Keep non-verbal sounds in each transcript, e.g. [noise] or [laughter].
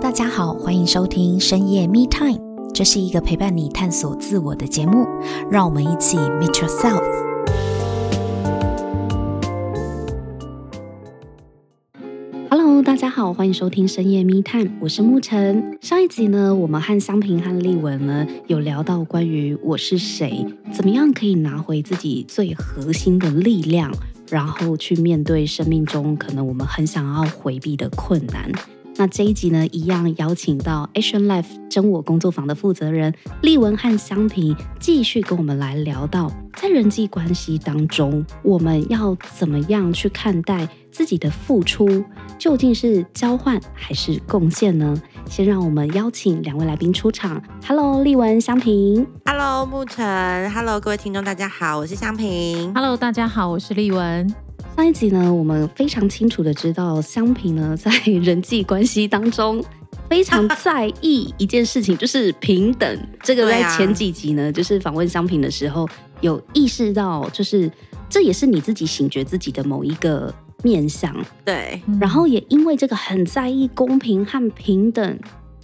大家好，欢迎收听深夜 Me Time，这是一个陪伴你探索自我的节目，让我们一起 Meet Yourself。Hello，大家好，欢迎收听深夜 Me Time，我是沐晨。上一集呢，我们和香平和丽文呢有聊到关于我是谁，怎么样可以拿回自己最核心的力量，然后去面对生命中可能我们很想要回避的困难。那这一集呢，一样邀请到 Action Life 真我工作坊的负责人丽文和香平，继续跟我们来聊到，在人际关系当中，我们要怎么样去看待自己的付出，究竟是交换还是贡献呢？先让我们邀请两位来宾出场。Hello，丽文、香平。Hello，沐晨。Hello，各位听众，大家好，我是香平。Hello，大家好，我是丽文。上一集呢，我们非常清楚的知道，香平呢在人际关系当中非常在意一件事情，就是平等。这个在前几集呢，就是访问香平的时候，有意识到，就是这也是你自己醒觉自己的某一个面向。对，然后也因为这个很在意公平和平等，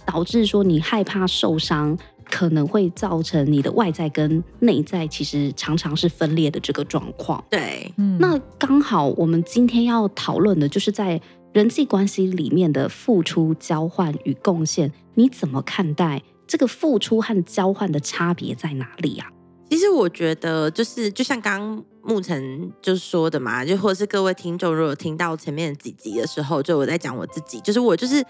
导致说你害怕受伤。可能会造成你的外在跟内在其实常常是分裂的这个状况。对，嗯，那刚好我们今天要讨论的就是在人际关系里面的付出、交换与贡献，你怎么看待这个付出和交换的差别在哪里啊？其实我觉得就是就像刚刚沐晨就说的嘛，就或者是各位听众如果听到前面几集的时候，就我在讲我自己，就是我就是。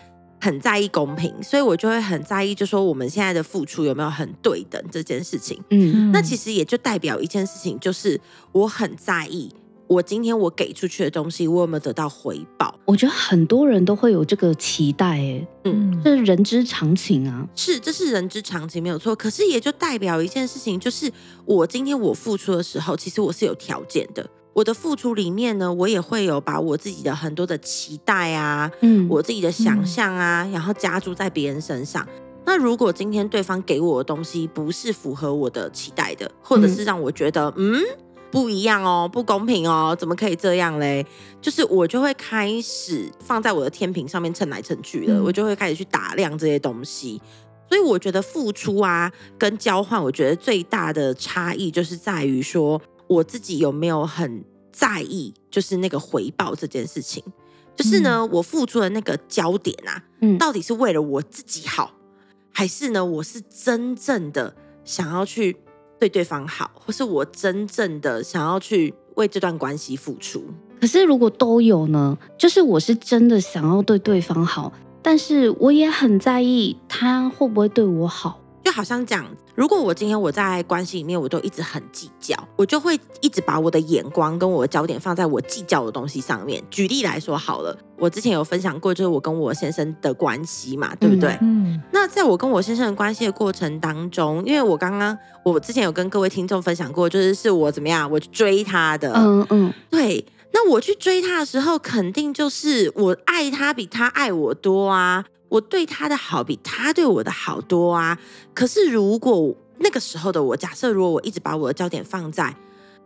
很在意公平，所以我就会很在意，就说我们现在的付出有没有很对等这件事情。嗯，那其实也就代表一件事情，就是我很在意我今天我给出去的东西，我有没有得到回报。我觉得很多人都会有这个期待，哎，嗯，这是人之常情啊。是，这是人之常情，没有错。可是也就代表一件事情，就是我今天我付出的时候，其实我是有条件的。我的付出里面呢，我也会有把我自己的很多的期待啊，嗯，我自己的想象啊，嗯、然后加注在别人身上。那如果今天对方给我的东西不是符合我的期待的，或者是让我觉得嗯，嗯不一样哦，不公平哦，怎么可以这样嘞？就是我就会开始放在我的天平上面称来称去的，嗯、我就会开始去打量这些东西。所以我觉得付出啊跟交换，我觉得最大的差异就是在于说。我自己有没有很在意，就是那个回报这件事情？就是呢，嗯、我付出的那个焦点啊，嗯，到底是为了我自己好，还是呢，我是真正的想要去对对方好，或是我真正的想要去为这段关系付出？可是如果都有呢？就是我是真的想要对对方好，但是我也很在意他会不会对我好。就好像讲，如果我今天我在关系里面，我都一直很计较，我就会一直把我的眼光跟我的焦点放在我计较的东西上面。举例来说好了，我之前有分享过，就是我跟我先生的关系嘛，对不对？嗯。那在我跟我先生的关系的过程当中，因为我刚刚我之前有跟各位听众分享过，就是是我怎么样，我去追他的。嗯嗯。对，那我去追他的时候，肯定就是我爱他比他爱我多啊。我对他的好比他对我的好多啊！可是如果那个时候的我，假设如果我一直把我的焦点放在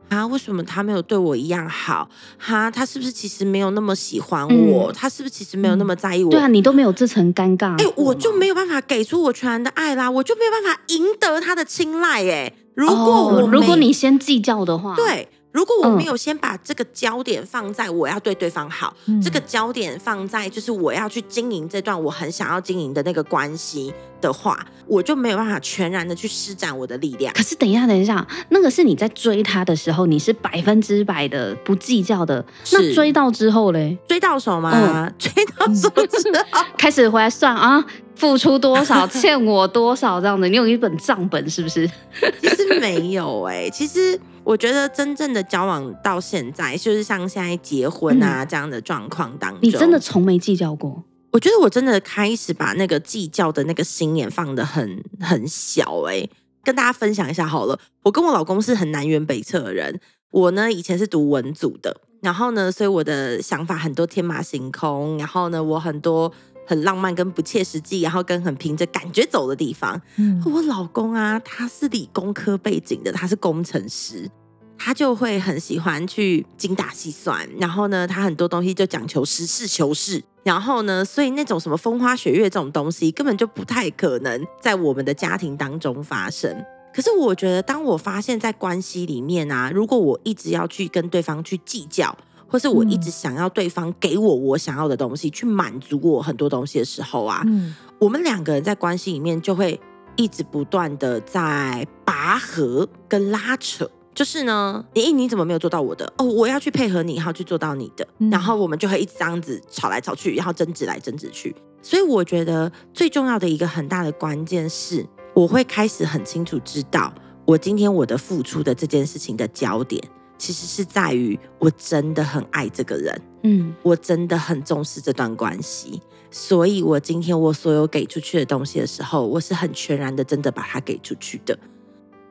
啊，为什么他没有对我一样好？哈，他是不是其实没有那么喜欢我？嗯、他是不是其实没有那么在意我？对啊，你都没有这层尴尬，哎，我就没有办法给出我全然的爱啦，我就没有办法赢得他的青睐。哎，如果我、哦、如果你先计较的话，对。如果我没有先把这个焦点放在我要对对方好，嗯、这个焦点放在就是我要去经营这段我很想要经营的那个关系的话，我就没有办法全然的去施展我的力量。可是等一下，等一下，那个是你在追他的时候，你是百分之百的不计较的。那追到之后嘞？追到手吗？嗯、追到手之后开始回来算啊，付出多少，欠我多少这样的，你有一本账本是不是？[laughs] 其实没有哎、欸，其实。我觉得真正的交往到现在，就是像现在结婚啊这样的状况当中，你真的从没计较过？我觉得我真的开始把那个计较的那个心眼放得很很小哎、欸。跟大家分享一下好了，我跟我老公是很南辕北辙的人。我呢以前是读文组的，然后呢，所以我的想法很多天马行空，然后呢，我很多。很浪漫跟不切实际，然后跟很凭着感觉走的地方。嗯，我老公啊，他是理工科背景的，他是工程师，他就会很喜欢去精打细算。然后呢，他很多东西就讲求实事求是，然后呢，所以那种什么风花雪月这种东西，根本就不太可能在我们的家庭当中发生。可是我觉得，当我发现，在关系里面啊，如果我一直要去跟对方去计较，或是我一直想要对方给我我想要的东西，嗯、去满足我很多东西的时候啊，嗯、我们两个人在关系里面就会一直不断的在拔河跟拉扯。就是呢，你你怎么没有做到我的？哦，我要去配合你，然后去做到你的，嗯、然后我们就会一直这样子吵来吵去，然后争执来争执去。所以我觉得最重要的一个很大的关键是，我会开始很清楚知道，我今天我的付出的这件事情的焦点，其实是在于我真的很爱这个人，嗯，我真的很重视这段关系，所以我今天我所有给出去的东西的时候，我是很全然的，真的把它给出去的。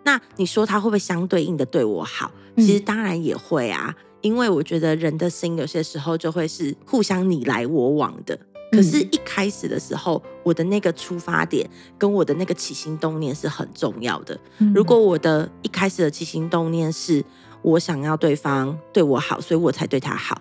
那你说他会不会相对应的对我好？其实当然也会啊，因为我觉得人的心有些时候就会是互相你来我往的。可是，一开始的时候，我的那个出发点跟我的那个起心动念是很重要的。如果我的一开始的起心动念是我想要对方对我好，所以我才对他好，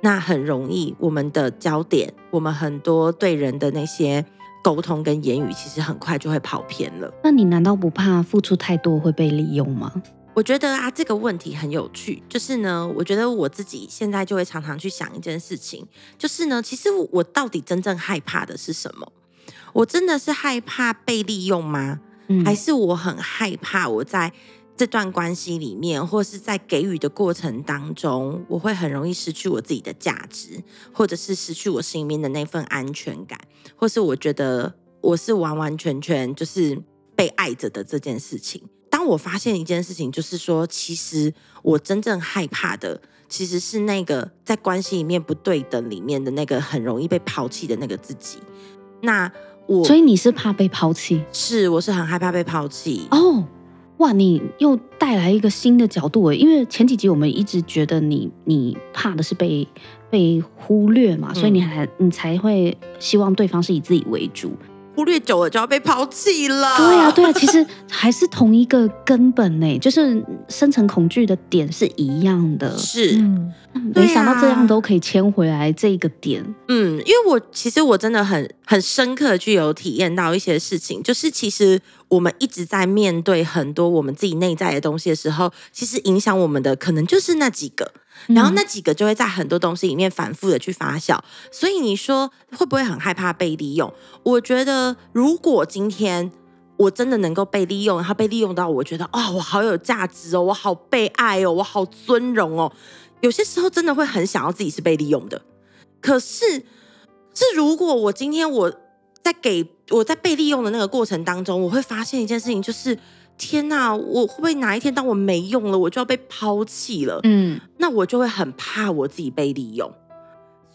那很容易我们的焦点，我们很多对人的那些。沟通跟言语其实很快就会跑偏了。那你难道不怕付出太多会被利用吗？我觉得啊，这个问题很有趣。就是呢，我觉得我自己现在就会常常去想一件事情，就是呢，其实我到底真正害怕的是什么？我真的是害怕被利用吗？嗯。还是我很害怕我在这段关系里面，或是在给予的过程当中，我会很容易失去我自己的价值，或者是失去我心里面的那份安全感，或是我觉得我是完完全全就是被爱着的这件事情。当我发现一件事情，就是说，其实我真正害怕的，其实是那个在关系里面不对等里面的那个很容易被抛弃的那个自己。那我，所以你是怕被抛弃？是，我是很害怕被抛弃。哦。哇，你又带来一个新的角度诶，因为前几集我们一直觉得你你怕的是被被忽略嘛，嗯、所以你还你才会希望对方是以自己为主。忽略久了就要被抛弃了。对啊，对啊，其实还是同一个根本呢，就是深层恐惧的点是一样的。是，嗯，没想到这样都可以牵回来这个点。嗯，因为我其实我真的很很深刻具有体验到一些事情，就是其实我们一直在面对很多我们自己内在的东西的时候，其实影响我们的可能就是那几个。然后那几个就会在很多东西里面反复的去发酵，所以你说会不会很害怕被利用？我觉得如果今天我真的能够被利用，然后被利用到我觉得哦，我好有价值哦，我好被爱哦，我好尊荣哦，有些时候真的会很想要自己是被利用的。可是是如果我今天我在给我在被利用的那个过程当中，我会发现一件事情，就是。天哪，我会不会哪一天当我没用了，我就要被抛弃了？嗯，那我就会很怕我自己被利用。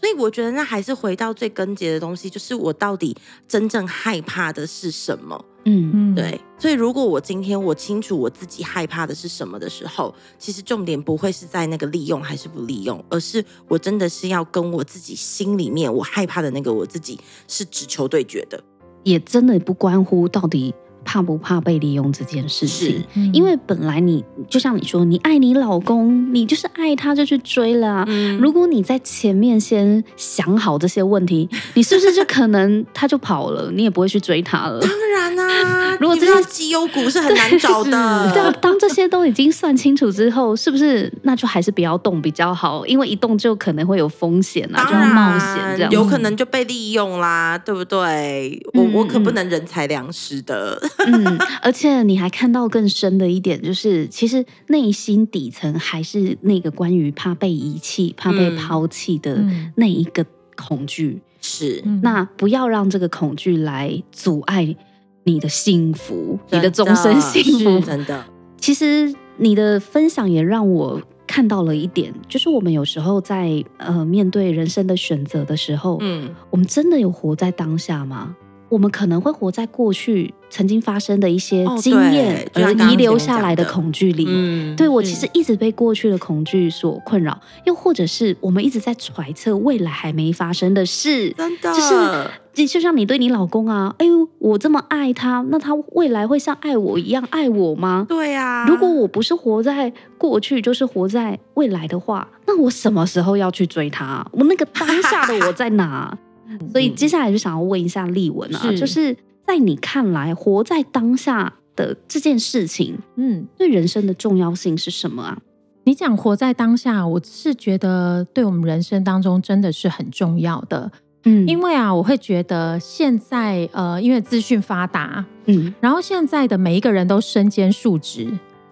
所以我觉得那还是回到最根结的东西，就是我到底真正害怕的是什么？嗯嗯，对。所以如果我今天我清楚我自己害怕的是什么的时候，其实重点不会是在那个利用还是不利用，而是我真的是要跟我自己心里面我害怕的那个我自己是直球对决的，也真的不关乎到底。怕不怕被利用这件事情？是因为本来你就像你说，你爱你老公，你就是爱他就去追了啊。嗯、如果你在前面先想好这些问题，[laughs] 你是不是就可能他就跑了，你也不会去追他了？当然啊，如果这些绩优股是很难找的。[laughs] 对，当这些都已经算清楚之后，是不是那就还是不要动比较好？因为一动就可能会有风险啊，就要冒险这样，有可能就被利用啦，对不对？我我可不能人财两失的。嗯，而且你还看到更深的一点，就是其实内心底层还是那个关于怕被遗弃、怕被抛弃的那一个恐惧。是，那不要让这个恐惧来阻碍你的幸福，你的终身幸福。真的，其实你的分享也让我看到了一点，就是我们有时候在呃面对人生的选择的时候，嗯，我们真的有活在当下吗？我们可能会活在过去曾经发生的一些经验而遗留下来的恐惧里。嗯，对，我其实一直被过去的恐惧所困扰，又或者是我们一直在揣测未来还没发生的事。真的，就是就像你对你老公啊，哎呦，我这么爱他，那他未来会像爱我一样爱我吗？对呀。如果我不是活在过去，就是活在未来的话，那我什么时候要去追他？我那个当下的我在哪？[laughs] 所以接下来就想要问一下丽文啊，是。就是在你看来，活在当下的这件事情，嗯，对人生的重要性是什么啊？你讲活在当下，我是觉得对我们人生当中真的是很重要的。嗯，因为啊，我会觉得现在呃，因为资讯发达，嗯，然后现在的每一个人都身兼数职，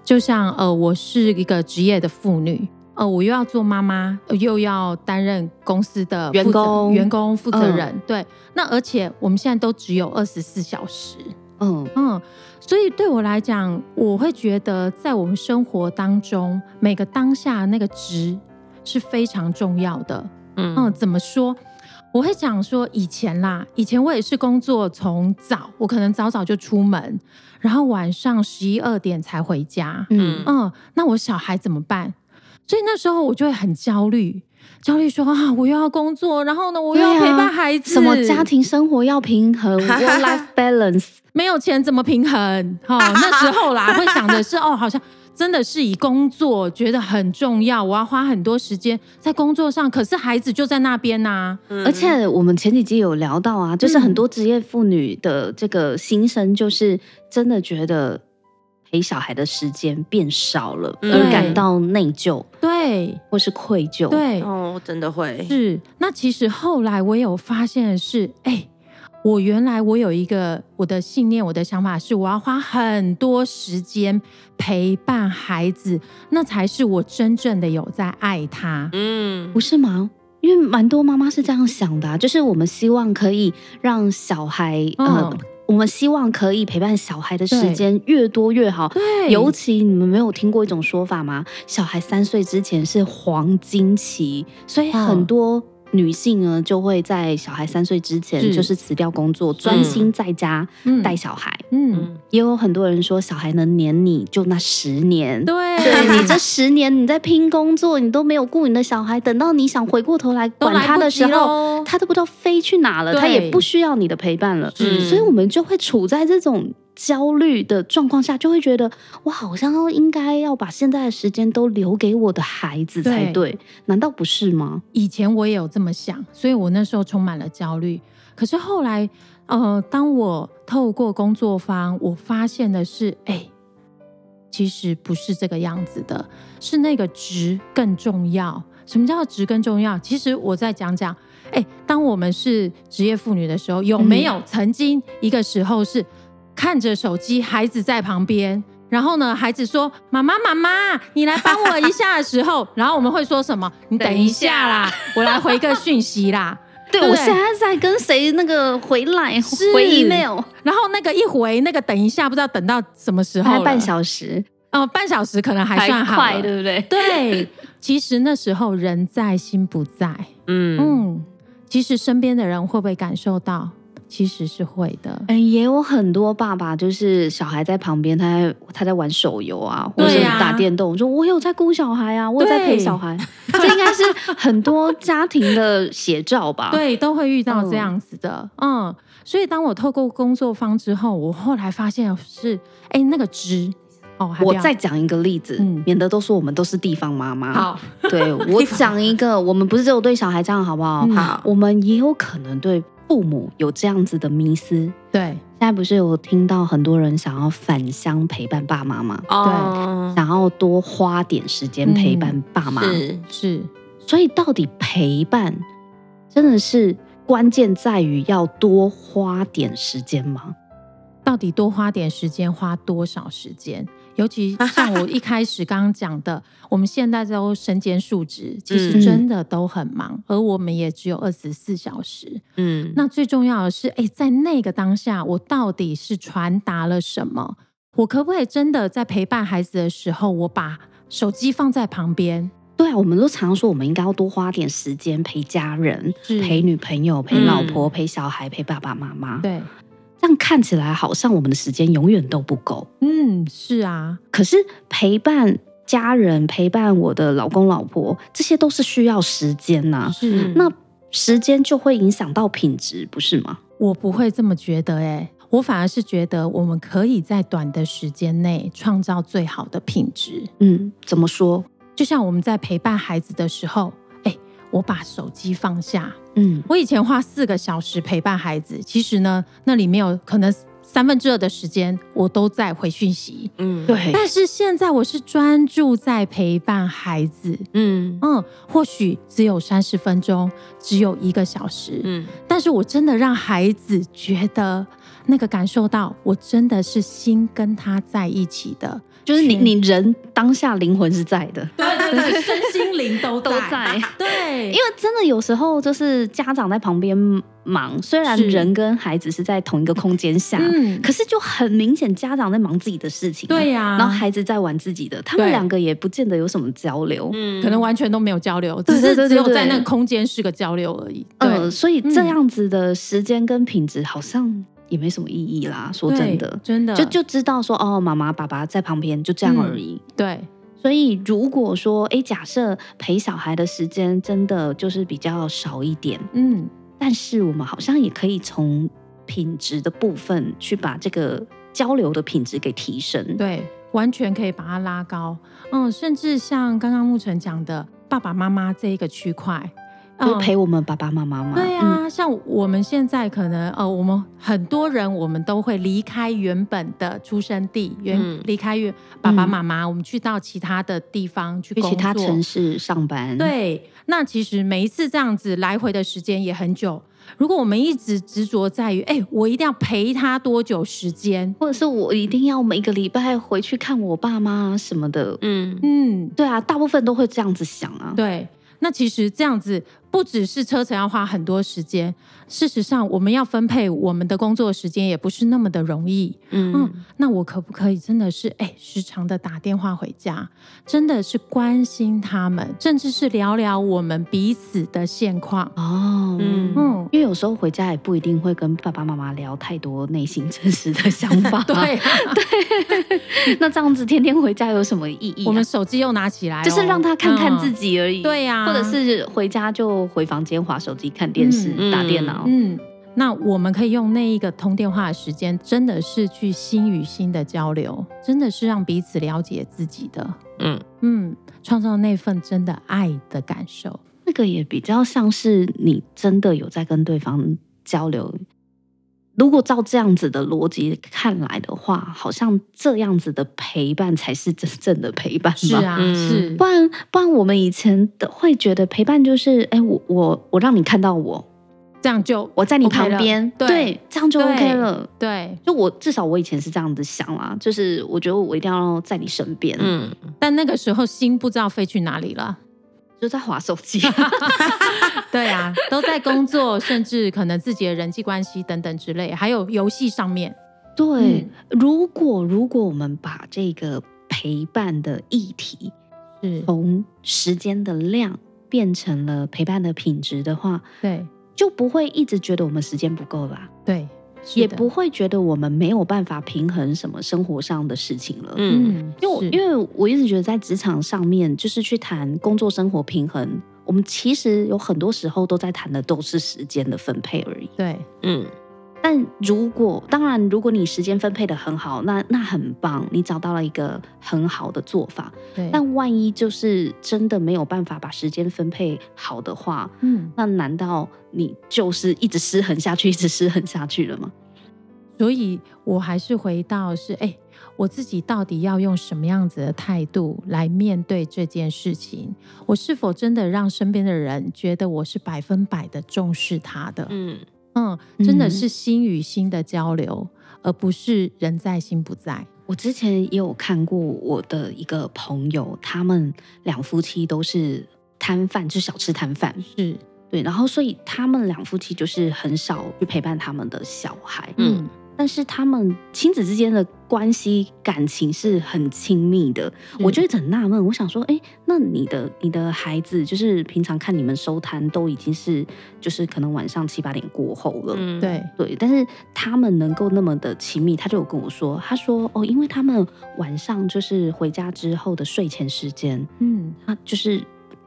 就像呃，我是一个职业的妇女，呃，我又要做妈妈，又要担任公司的员工员工负责人，嗯、对，那而且我们现在都只有二十四小时，嗯嗯，所以对我来讲，我会觉得在我们生活当中，每个当下那个值是非常重要的，嗯嗯，怎么说？我会讲说，以前啦，以前我也是工作从早，我可能早早就出门，然后晚上十一二点才回家。嗯嗯，那我小孩怎么办？所以那时候我就会很焦虑，焦虑说啊，我又要工作，然后呢，我又要陪伴孩子，什么家庭生活要平衡，[laughs] work-life balance，没有钱怎么平衡？哦，[laughs] 那时候啦，会想的是哦，好像。真的是以工作觉得很重要，我要花很多时间在工作上，可是孩子就在那边呐、啊。嗯、而且我们前几集有聊到啊，就是很多职业妇女的这个心声，就是真的觉得陪小孩的时间变少了，嗯、而感到内疚，对，或是愧疚，对，哦，真的会是。那其实后来我有发现的是，哎、欸。我原来我有一个我的信念，我的想法是我要花很多时间陪伴孩子，那才是我真正的有在爱他，嗯，不是吗？因为蛮多妈妈是这样想的啊，就是我们希望可以让小孩，嗯，呃，我们希望可以陪伴小孩的时间越多越好。对，尤其你们没有听过一种说法吗？小孩三岁之前是黄金期，所以很多。女性呢，就会在小孩三岁之前，就是辞掉工作，专心在家带小孩。嗯，也有很多人说，小孩能黏你就那十年，对，对你这十年你在拼工作，你都没有顾你的小孩，等到你想回过头来管他的时候，他都不知道飞去哪了，他也不需要你的陪伴了。嗯，所以我们就会处在这种。焦虑的状况下，就会觉得我好像应该要把现在的时间都留给我的孩子才对，对，难道不是吗？以前我也有这么想，所以我那时候充满了焦虑。可是后来，呃，当我透过工作坊，我发现的是，哎，其实不是这个样子的，是那个值更重要。什么叫值更重要？其实我再讲讲，哎，当我们是职业妇女的时候，有没有曾经一个时候是？看着手机，孩子在旁边，然后呢，孩子说：“妈妈，妈妈，你来帮我一下。”的时候，然后我们会说什么？你等一下 [laughs] 啦，我来回个讯息啦。对，[laughs] 对，我现在在跟谁那个回来回 email，然后那个一回那个等一下，不知道等到什么时候，还半小时哦，半小时可能还算好，快，对不对？[laughs] 对，其实那时候人在心不在，嗯嗯，其实身边的人会不会感受到？其实是会的，嗯，也有很多爸爸就是小孩在旁边，他在他在玩手游啊，或者打电动，说我有在顾小孩啊，我有在陪小孩，[laughs] 这应该是很多家庭的写照吧？[laughs] 对，都会遇到这样子的，嗯，嗯，所以当我透过工作坊之后，我后来发现是，哎，那个职哦，我再讲一个例子，嗯，免得都说我们都是地方妈妈。好，对，[laughs] 我讲一个，我们不是只有对小孩这样，好不好？好，我们也有可能对。父母有这样子的迷思，对。现在不是有听到很多人想要返乡陪伴爸妈吗？哦、对，想要多花点时间陪伴爸妈。是是，所以到底陪伴真的是关键在于要多花点时间吗？到底多花点时间，花多少时间？尤其 [laughs] 像我一开始刚刚讲的，我们现在都身兼数职，其实真的都很忙，嗯、而我们也只有二十四小时。嗯，那最重要的是，哎，在那个当下，我到底是传达了什么？我可不可以真的在陪伴孩子的时候，我把手机放在旁边？对啊，我们都常说，我们应该要多花点时间陪家人、陪女朋友、陪老婆、嗯、陪小孩、陪爸爸妈妈。对。这样看起来好像我们的时间永远都不够。嗯，是啊。可是陪伴家人、陪伴我的老公老婆，这些都是需要时间呐、啊。是。那时间就会影响到品质，不是吗？我不会这么觉得，哎，我反而是觉得我们可以在短的时间内创造最好的品质。嗯，怎么说？就像我们在陪伴孩子的时候，哎，我把手机放下。嗯，我以前花四个小时陪伴孩子，其实呢，那里面有可能三分之二的时间我都在回讯息。嗯，对，但是现在我是专注在陪伴孩子。嗯嗯，或许只有三十分钟，只有一个小时。嗯，但是我真的让孩子觉得那个感受到，我真的是心跟他在一起的。就是你你人当下灵魂是在的，对对对，身心灵都 [laughs] 都在。对，因为真的有时候就是家长在旁边忙，虽然人跟孩子是在同一个空间下，嗯，可是就很明显家长在忙自己的事情，对呀，然后孩子在玩自己的，他们两个也不见得有什么交流，嗯，可能完全都没有交流，只是只有在那个空间是个交流而已。嗯，所以这样子的时间跟品质好像。也没什么意义啦，说真的，真的就就知道说哦，妈妈爸爸在旁边就这样而已。嗯、对，所以如果说哎，假设陪小孩的时间真的就是比较少一点，嗯，但是我们好像也可以从品质的部分去把这个交流的品质给提升。对，完全可以把它拉高。嗯，甚至像刚刚牧晨讲的，爸爸妈妈这一个区块。就陪我们爸爸妈妈吗？对啊，嗯、像我们现在可能呃，我们很多人我们都会离开原本的出生地，原离开原爸爸妈妈，嗯、我们去到其他的地方去工作，去其他城市上班。对，那其实每一次这样子来回的时间也很久。如果我们一直执着在于，哎，我一定要陪他多久时间，或者是我一定要每个礼拜回去看我爸妈什么的，嗯嗯，对啊，大部分都会这样子想啊。对，那其实这样子。不只是车程要花很多时间，事实上我们要分配我们的工作时间也不是那么的容易。嗯，嗯，那我可不可以真的是哎，时常的打电话回家，真的是关心他们，甚至是聊聊我们彼此的现况哦。嗯嗯，因为有时候回家也不一定会跟爸爸妈妈聊太多内心真实的想 [laughs] 法。对、啊、对，那这样子天天回家有什么意义、啊？我们手机又拿起来、哦，就是让他看看自己而已。嗯、对呀、啊，或者是回家就。回房间划手机、看电视、嗯、打电脑。嗯，那我们可以用那一个通电话的时间，真的是去心与心的交流，真的是让彼此了解自己的。嗯嗯，创造那份真的爱的感受。那个也比较像是你真的有在跟对方交流。如果照这样子的逻辑看来的话，好像这样子的陪伴才是真正的陪伴吧？是啊，是。不然，不然我们以前的会觉得陪伴就是，哎，我我我让你看到我，这样就我在你旁边，对，对，这样就 OK 了。对，就我至少我以前是这样子想啦，就是我觉得我一定要在你身边。嗯，但那个时候心不知道飞去哪里了。就在划手机，[laughs] [laughs] 对啊，都在工作，甚至可能自己的人际关系等等之类，还有游戏上面。对，嗯、如果如果我们把这个陪伴的议题是从时间的量变成了陪伴的品质的话，对，就不会一直觉得我们时间不够啦。对。也不会觉得我们没有办法平衡什么生活上的事情了。嗯，因为我因为我一直觉得在职场上面，就是去谈工作生活平衡，我们其实有很多时候都在谈的都是时间的分配而已。对，嗯。但如果当然，如果你时间分配的很好，那那很棒，你找到了一个很好的做法。对。但万一就是真的没有办法把时间分配好的话，嗯，那难道你就是一直失衡下去，一直失衡下去了吗？所以我还是回到是，哎，我自己到底要用什么样子的态度来面对这件事情？我是否真的让身边的人觉得我是百分百的重视他的？嗯。嗯，真的是心与心的交流，嗯、而不是人在心不在。我之前也有看过我的一个朋友，他们两夫妻都是摊贩，就是小吃摊贩，是对，然后所以他们两夫妻就是很少去陪伴他们的小孩，嗯。但是他们亲子之间的关系感情是很亲密的，嗯、我就一直很纳闷。我想说，哎，那你的你的孩子，就是平常看你们收摊都已经是，就是可能晚上七八点过后了，嗯，对对。但是他们能够那么的亲密，他就有跟我说，他说哦，因为他们晚上就是回家之后的睡前时间，嗯，他就是。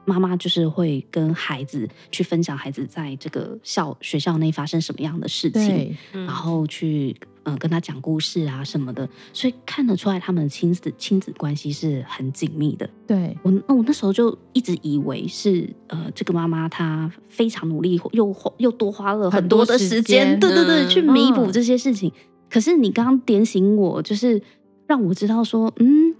妈妈就是会跟孩子去分享孩子在这个校学校内发生什么样的事情，然后去嗯、呃、跟他讲故事啊什么的，所以看得出来他们的亲子亲子关系是很紧密的。对我，那我那时候就一直以为是呃这个妈妈她非常努力，又花又多花了很多的时间，对对对，去弥补这些事情。嗯、可是你刚刚点醒我，就是让我知道说，嗯。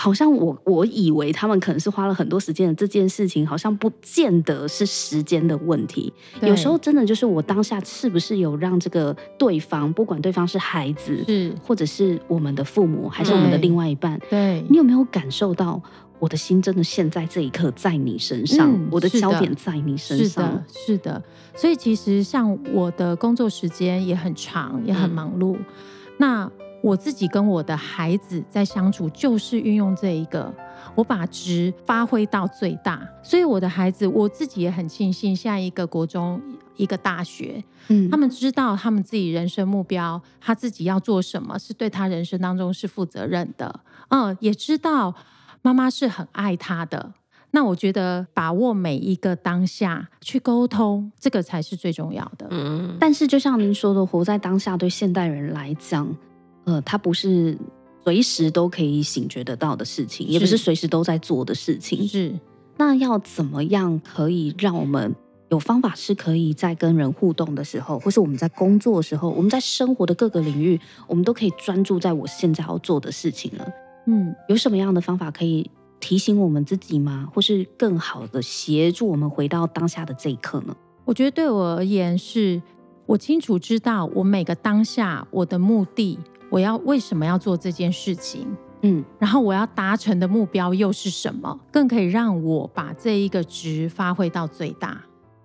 好像我我以为他们可能是花了很多时间的这件事情，好像不见得是时间的问题。有时候真的就是我当下是不是有让这个对方，不管对方是孩子，是或者是我们的父母，还是我们的另外一半，对，你有没有感受到我的心真的现在这一刻在你身上，嗯、我的焦点在你身上？是的，是的。所以其实像我的工作时间也很长，也很忙碌。嗯、那我自己跟我的孩子在相处，就是运用这一个，我把值发挥到最大。所以我的孩子，我自己也很庆幸，下一个国中，一个大学，嗯，他们知道他们自己人生目标，他自己要做什么，是对他人生当中是负责任的，嗯，也知道妈妈是很爱他的。那我觉得把握每一个当下去沟通，这个才是最重要的。嗯，但是就像您说的，活在当下对现代人来讲。呃，它不是随时都可以醒觉得到的事情，也不是随时都在做的事情。是，那要怎么样可以让我们有方法是可以在跟人互动的时候，或是我们在工作的时候，我们在生活的各个领域，我们都可以专注在我现在要做的事情呢？嗯，有什么样的方法可以提醒我们自己吗？或是更好的协助我们回到当下的这一刻呢？我觉得对我而言是，是我清楚知道我每个当下我的目的。我要为什么要做这件事情？嗯，然后我要达成的目标又是什么？更可以让我把这一个值发挥到最大。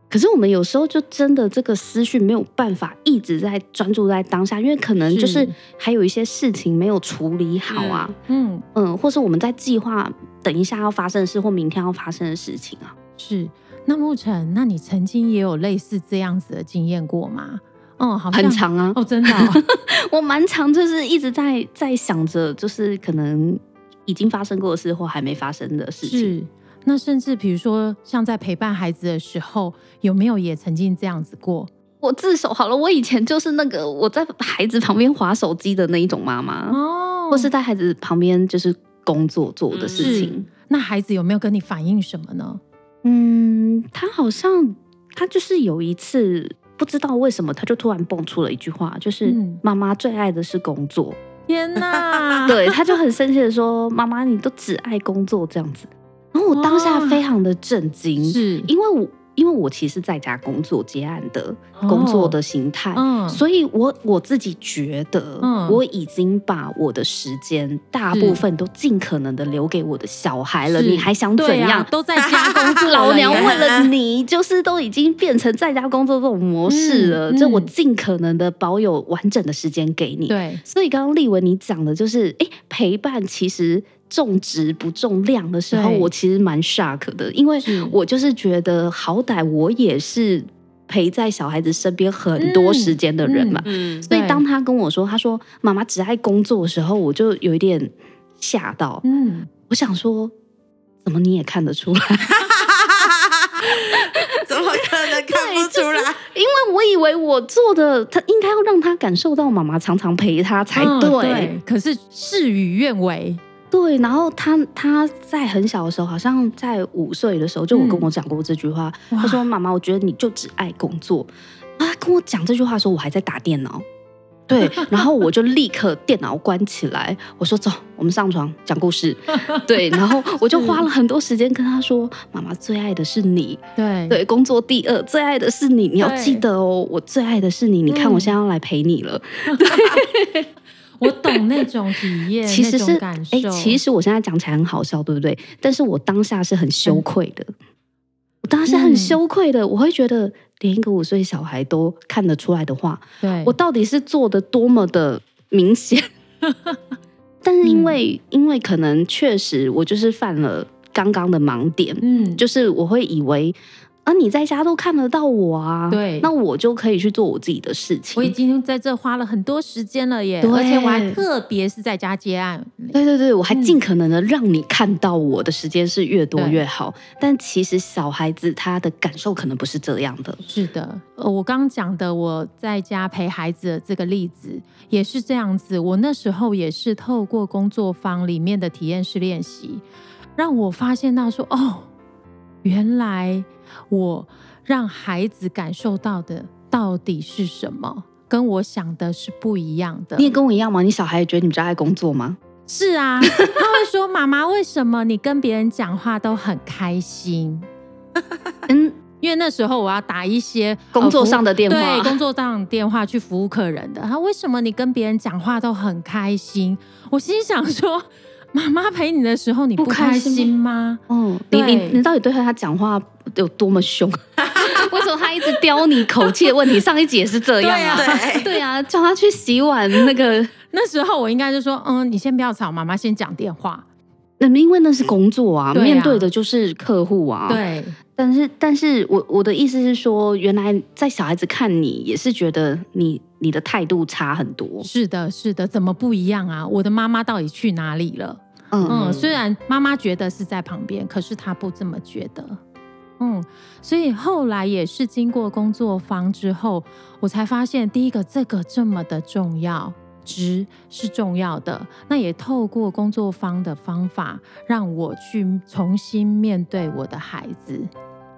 可是我们有时候就真的这个思绪没有办法一直在专注在当下，因为可能就是还有一些事情没有处理好啊。嗯嗯，或是我们在计划等一下要发生的事，或明天要发生的事情啊。是。那沐晨，那你曾经也有类似这样子的经验过吗？哦，好，很长啊！哦，真的、哦，[laughs] 我蛮长，就是一直在在想着，就是可能已经发生过的事或还没发生的事情。是，那甚至比如说，像在陪伴孩子的时候，有没有也曾经这样子过？我自首好了，我以前就是那个我在孩子旁边划手机的那一种妈妈哦，或是在孩子旁边就是工作做的事情。那孩子有没有跟你反映什么呢？嗯，他好像他就是有一次。不知道为什么，他就突然蹦出了一句话，就是妈妈最爱的是工作。[laughs] 天哪！[laughs] 对，他就很生气的说：“妈妈，你都只爱工作这样子。”然后我当下非常的震惊，是因为我。因为我其实在家工作接案的工作的形态，哦嗯、所以我我自己觉得我已经把我的时间大部分都尽可能的留给我的小孩了。你还想怎样？啊、都在家工作，[laughs] 老娘为了你，就是都已经变成在家工作这种模式了。嗯嗯、就我尽可能的保有完整的时间给你。对，所以刚刚丽文你讲的就是，哎，陪伴其实。重质不重量的时候，我其实蛮 shock 的，因为我就是觉得，好歹我也是陪在小孩子身边很多时间的人嘛，嗯嗯、所以当他跟我说，他说妈妈只爱工作的时候，我就有一点吓到。嗯，我想说，怎么你也看得出来？[laughs] 怎么可能看不出来？就是、因为我以为我做的，他应该要让他感受到妈妈常常陪他才对，嗯、对，可是事与愿违。对，然后他他在很小的时候，好像在五岁的时候，就我跟我讲过这句话。嗯、他说：“妈妈，我觉得你就只爱工作。”他跟我讲这句话的时候，我还在打电脑。对，然后我就立刻电脑关起来，我说：“走，我们上床讲故事。[laughs] ”对，然后我就花了很多时间跟他说：“妈妈最爱的是你，对对，工作第二，最爱的是你，你要记得哦，我最爱的是你。你看，我现在要来陪你了。嗯 [laughs] ”对。我懂那种体验，其实是感受。哎，其实我现在讲起来很好笑，对不对？但是我当下是很羞愧的，嗯、我当下是很羞愧的。嗯、我会觉得，连一个五岁小孩都看得出来的话，对我到底是做的多么的明显？[laughs] 但是因为，嗯、因为可能确实我就是犯了刚刚的盲点，嗯，就是我会以为。啊，你在家都看得到我啊，对，那我就可以去做我自己的事情。我已经在这花了很多时间了耶，而且我还特别是在家接案。对对对，我还尽可能的让你看到我的时间是越多越好。但其实小孩子他的感受可能不是这样的。是的，呃，我刚讲的我在家陪孩子的这个例子也是这样子。我那时候也是透过工作坊里面的体验式练习，让我发现到说，哦，原来。我让孩子感受到的到底是什么？跟我想的是不一样的。你也跟我一样吗？你小孩也觉得你比较爱工作吗？是啊，他会说：“妈妈，为什么你跟别人讲话都很开心？”嗯，因为那时候我要打一些工作上的电话，对，工作上的电话去服务客人的。他为什么你跟别人讲话都很开心？我心想说。妈妈陪你的时候，你不开心吗？嗯，你你你到底对他讲话有多么凶？[laughs] 为什么他一直刁你口气的问题？上一集也是这样啊，对 [laughs] 对啊，叫他去洗碗那个 [laughs] 那时候，我应该就说，嗯，你先不要吵，妈妈先讲电话。那因为那是工作啊，面对的就是客户啊。对，但是但是我我的意思是说，原来在小孩子看你也是觉得你。你的态度差很多。是的，是的，怎么不一样啊？我的妈妈到底去哪里了？嗯，虽然妈妈觉得是在旁边，可是她不这么觉得。嗯，所以后来也是经过工作坊之后，我才发现，第一个这个这么的重要，值是重要的。那也透过工作坊的方法，让我去重新面对我的孩子。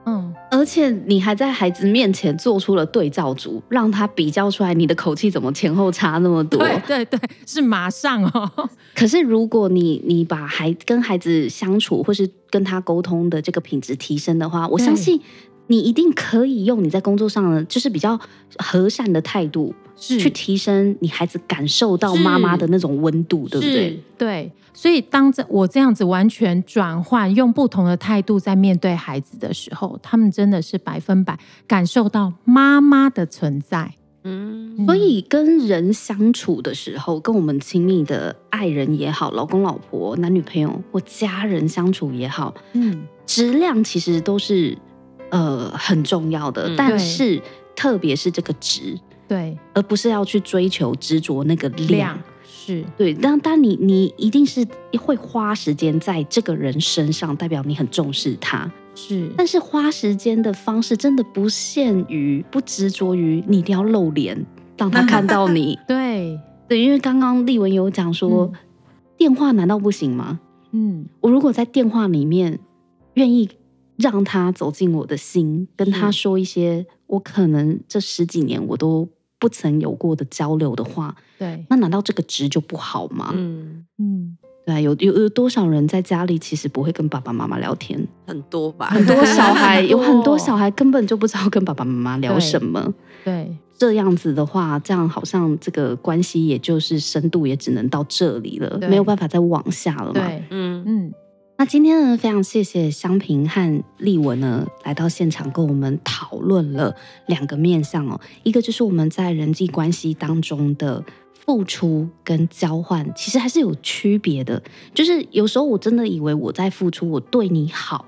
嗯，而且你还在孩子面前做出了对照组，让他比较出来你的口气怎么前后差那么多。对对对，是马上哦。[laughs] 可是如果你你把孩跟孩子相处，或是跟他沟通的这个品质提升的话，我相信你一定可以用你在工作上的就是比较和善的态度。是去提升你孩子感受到妈妈的那种温度，对不对？对，所以当这我这样子完全转换，用不同的态度在面对孩子的时候，他们真的是百分百感受到妈妈的存在。嗯，所以跟人相处的时候，跟我们亲密的爱人也好，老公老婆、男女朋友或家人相处也好，嗯，质量其实都是呃很重要的，嗯、但是特别是这个值。对，而不是要去追求执着那个量，量是对。但但你你一定是会花时间在这个人身上，代表你很重视他。是，但是花时间的方式真的不限于不执着于你一定要露脸让他看到你。[laughs] 对对，因为刚刚丽文有讲说，嗯、电话难道不行吗？嗯，我如果在电话里面愿意让他走进我的心，跟他说一些我可能这十几年我都。不曾有过的交流的话，对，那难道这个值就不好吗？嗯嗯，对啊，有有有多少人在家里其实不会跟爸爸妈妈聊天？很多吧，很多小孩 [laughs] 有很多小孩根本就不知道跟爸爸妈妈聊什么。对，对，这样子的话，这样好像这个关系也就是深度也只能到这里了，没有办法再往下了嘛。对，嗯嗯。那今天呢，非常谢谢香平和丽文呢来到现场跟我们讨论了两个面向哦，一个就是我们在人际关系当中的付出跟交换，其实还是有区别的。就是有时候我真的以为我在付出，我对你好，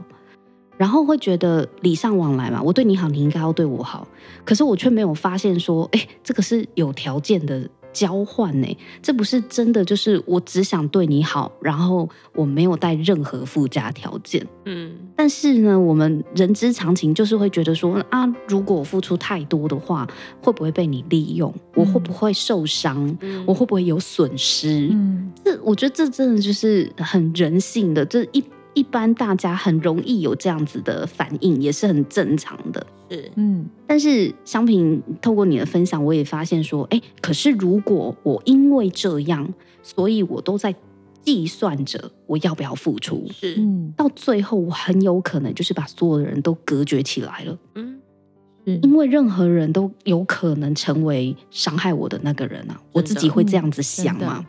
然后会觉得礼尚往来嘛，我对你好，你应该要对我好，可是我却没有发现说，哎，这个是有条件的。交换呢？这不是真的，就是我只想对你好，然后我没有带任何附加条件。嗯，但是呢，我们人之常情就是会觉得说啊，如果我付出太多的话，会不会被你利用？我会不会受伤？嗯，我会不会有损失？嗯，这我觉得这真的就是很人性的，这一。一般大家很容易有这样子的反应，也是很正常的。是，嗯。但是香萍透过你的分享，我也发现说，哎，可是如果我因为这样，所以我都在计算着我要不要付出，是，嗯。到最后，我很有可能就是把所有的人都隔绝起来了。嗯，因为任何人都有可能成为伤害我的那个人啊，我自己会这样子想嘛。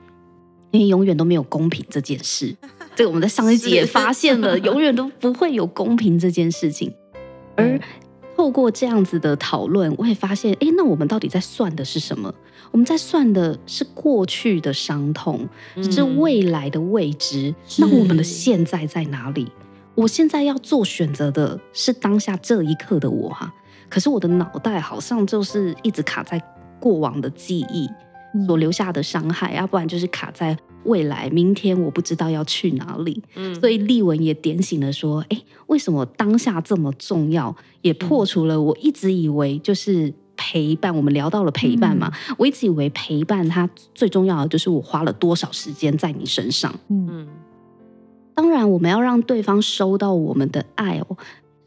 因为永远都没有公平这件事，这个我们在上一集也发现了，永远都不会有公平这件事情。[laughs] 而透过这样子的讨论，我也发现，哎，那我们到底在算的是什么？我们在算的是过去的伤痛，是未来的未知。那我们的现在在哪里？我现在要做选择的是当下这一刻的我哈、啊，可是我的脑袋好像就是一直卡在过往的记忆所留下的伤害，要、嗯、不然就是卡在未来，明天我不知道要去哪里。嗯，所以丽文也点醒了说，哎，为什么当下这么重要？也破除了我一直以为就是陪伴。我们聊到了陪伴嘛，嗯、我一直以为陪伴它最重要的就是我花了多少时间在你身上。嗯。当然，我们要让对方收到我们的爱哦，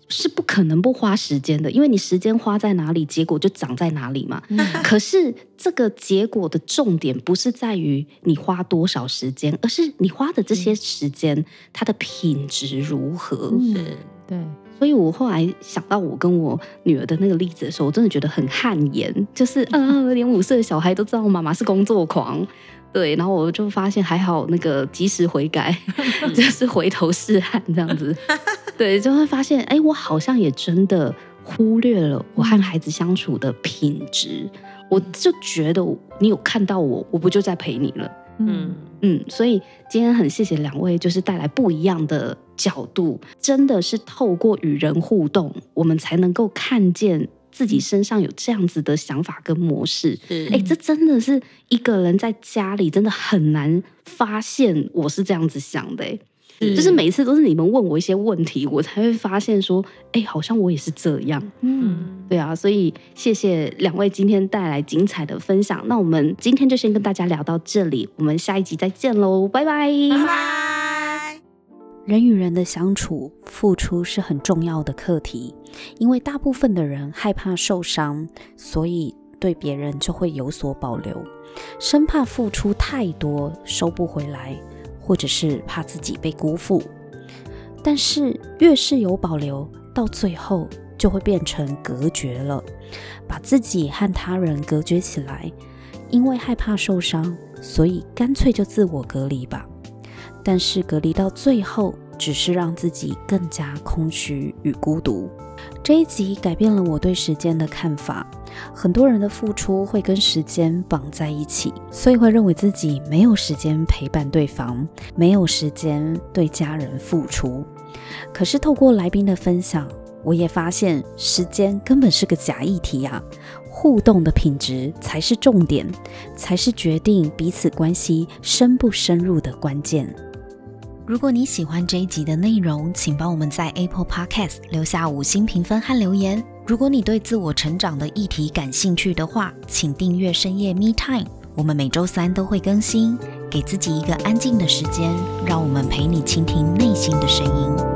是不可能不花时间的，因为你时间花在哪里，结果就长在哪里嘛。嗯、可是这个结果的重点不是在于你花多少时间，而是你花的这些时间，嗯、它的品质如何。嗯、对，所以我后来想到我跟我女儿的那个例子的时候，我真的觉得很汗颜，就是啊，连五岁的小孩都知道妈妈是工作狂。对，然后我就发现还好，那个及时悔改，[laughs] 就是回头是岸这样子。对，就会发现，哎，我好像也真的忽略了我和孩子相处的品质。我就觉得你有看到我，我不就在陪你了？嗯嗯。所以今天很谢谢两位，就是带来不一样的角度，真的是透过与人互动，我们才能够看见。自己身上有这样子的想法跟模式，哎，这真的是一个人在家里真的很难发现我是这样子想的，是。就是每次都是你们问我一些问题，我才会发现说，哎，好像我也是这样，嗯，对啊，所以谢谢两位今天带来精彩的分享，那我们今天就先跟大家聊到这里，我们下一集再见喽，拜拜，拜拜。人与人的相处，付出是很重要的课题。因为大部分的人害怕受伤，所以对别人就会有所保留，生怕付出太多收不回来，或者是怕自己被辜负。但是越是有保留，到最后就会变成隔绝了，把自己和他人隔绝起来。因为害怕受伤，所以干脆就自我隔离吧。但是隔离到最后，只是让自己更加空虚与孤独。这一集改变了我对时间的看法。很多人的付出会跟时间绑在一起，所以会认为自己没有时间陪伴对方，没有时间对家人付出。可是透过来宾的分享，我也发现时间根本是个假议题啊！互动的品质才是重点，才是决定彼此关系深不深入的关键。如果你喜欢这一集的内容，请帮我们在 Apple Podcast 留下五星评分和留言。如果你对自我成长的议题感兴趣的话，请订阅深夜 Me Time，我们每周三都会更新。给自己一个安静的时间，让我们陪你倾听内心的声音。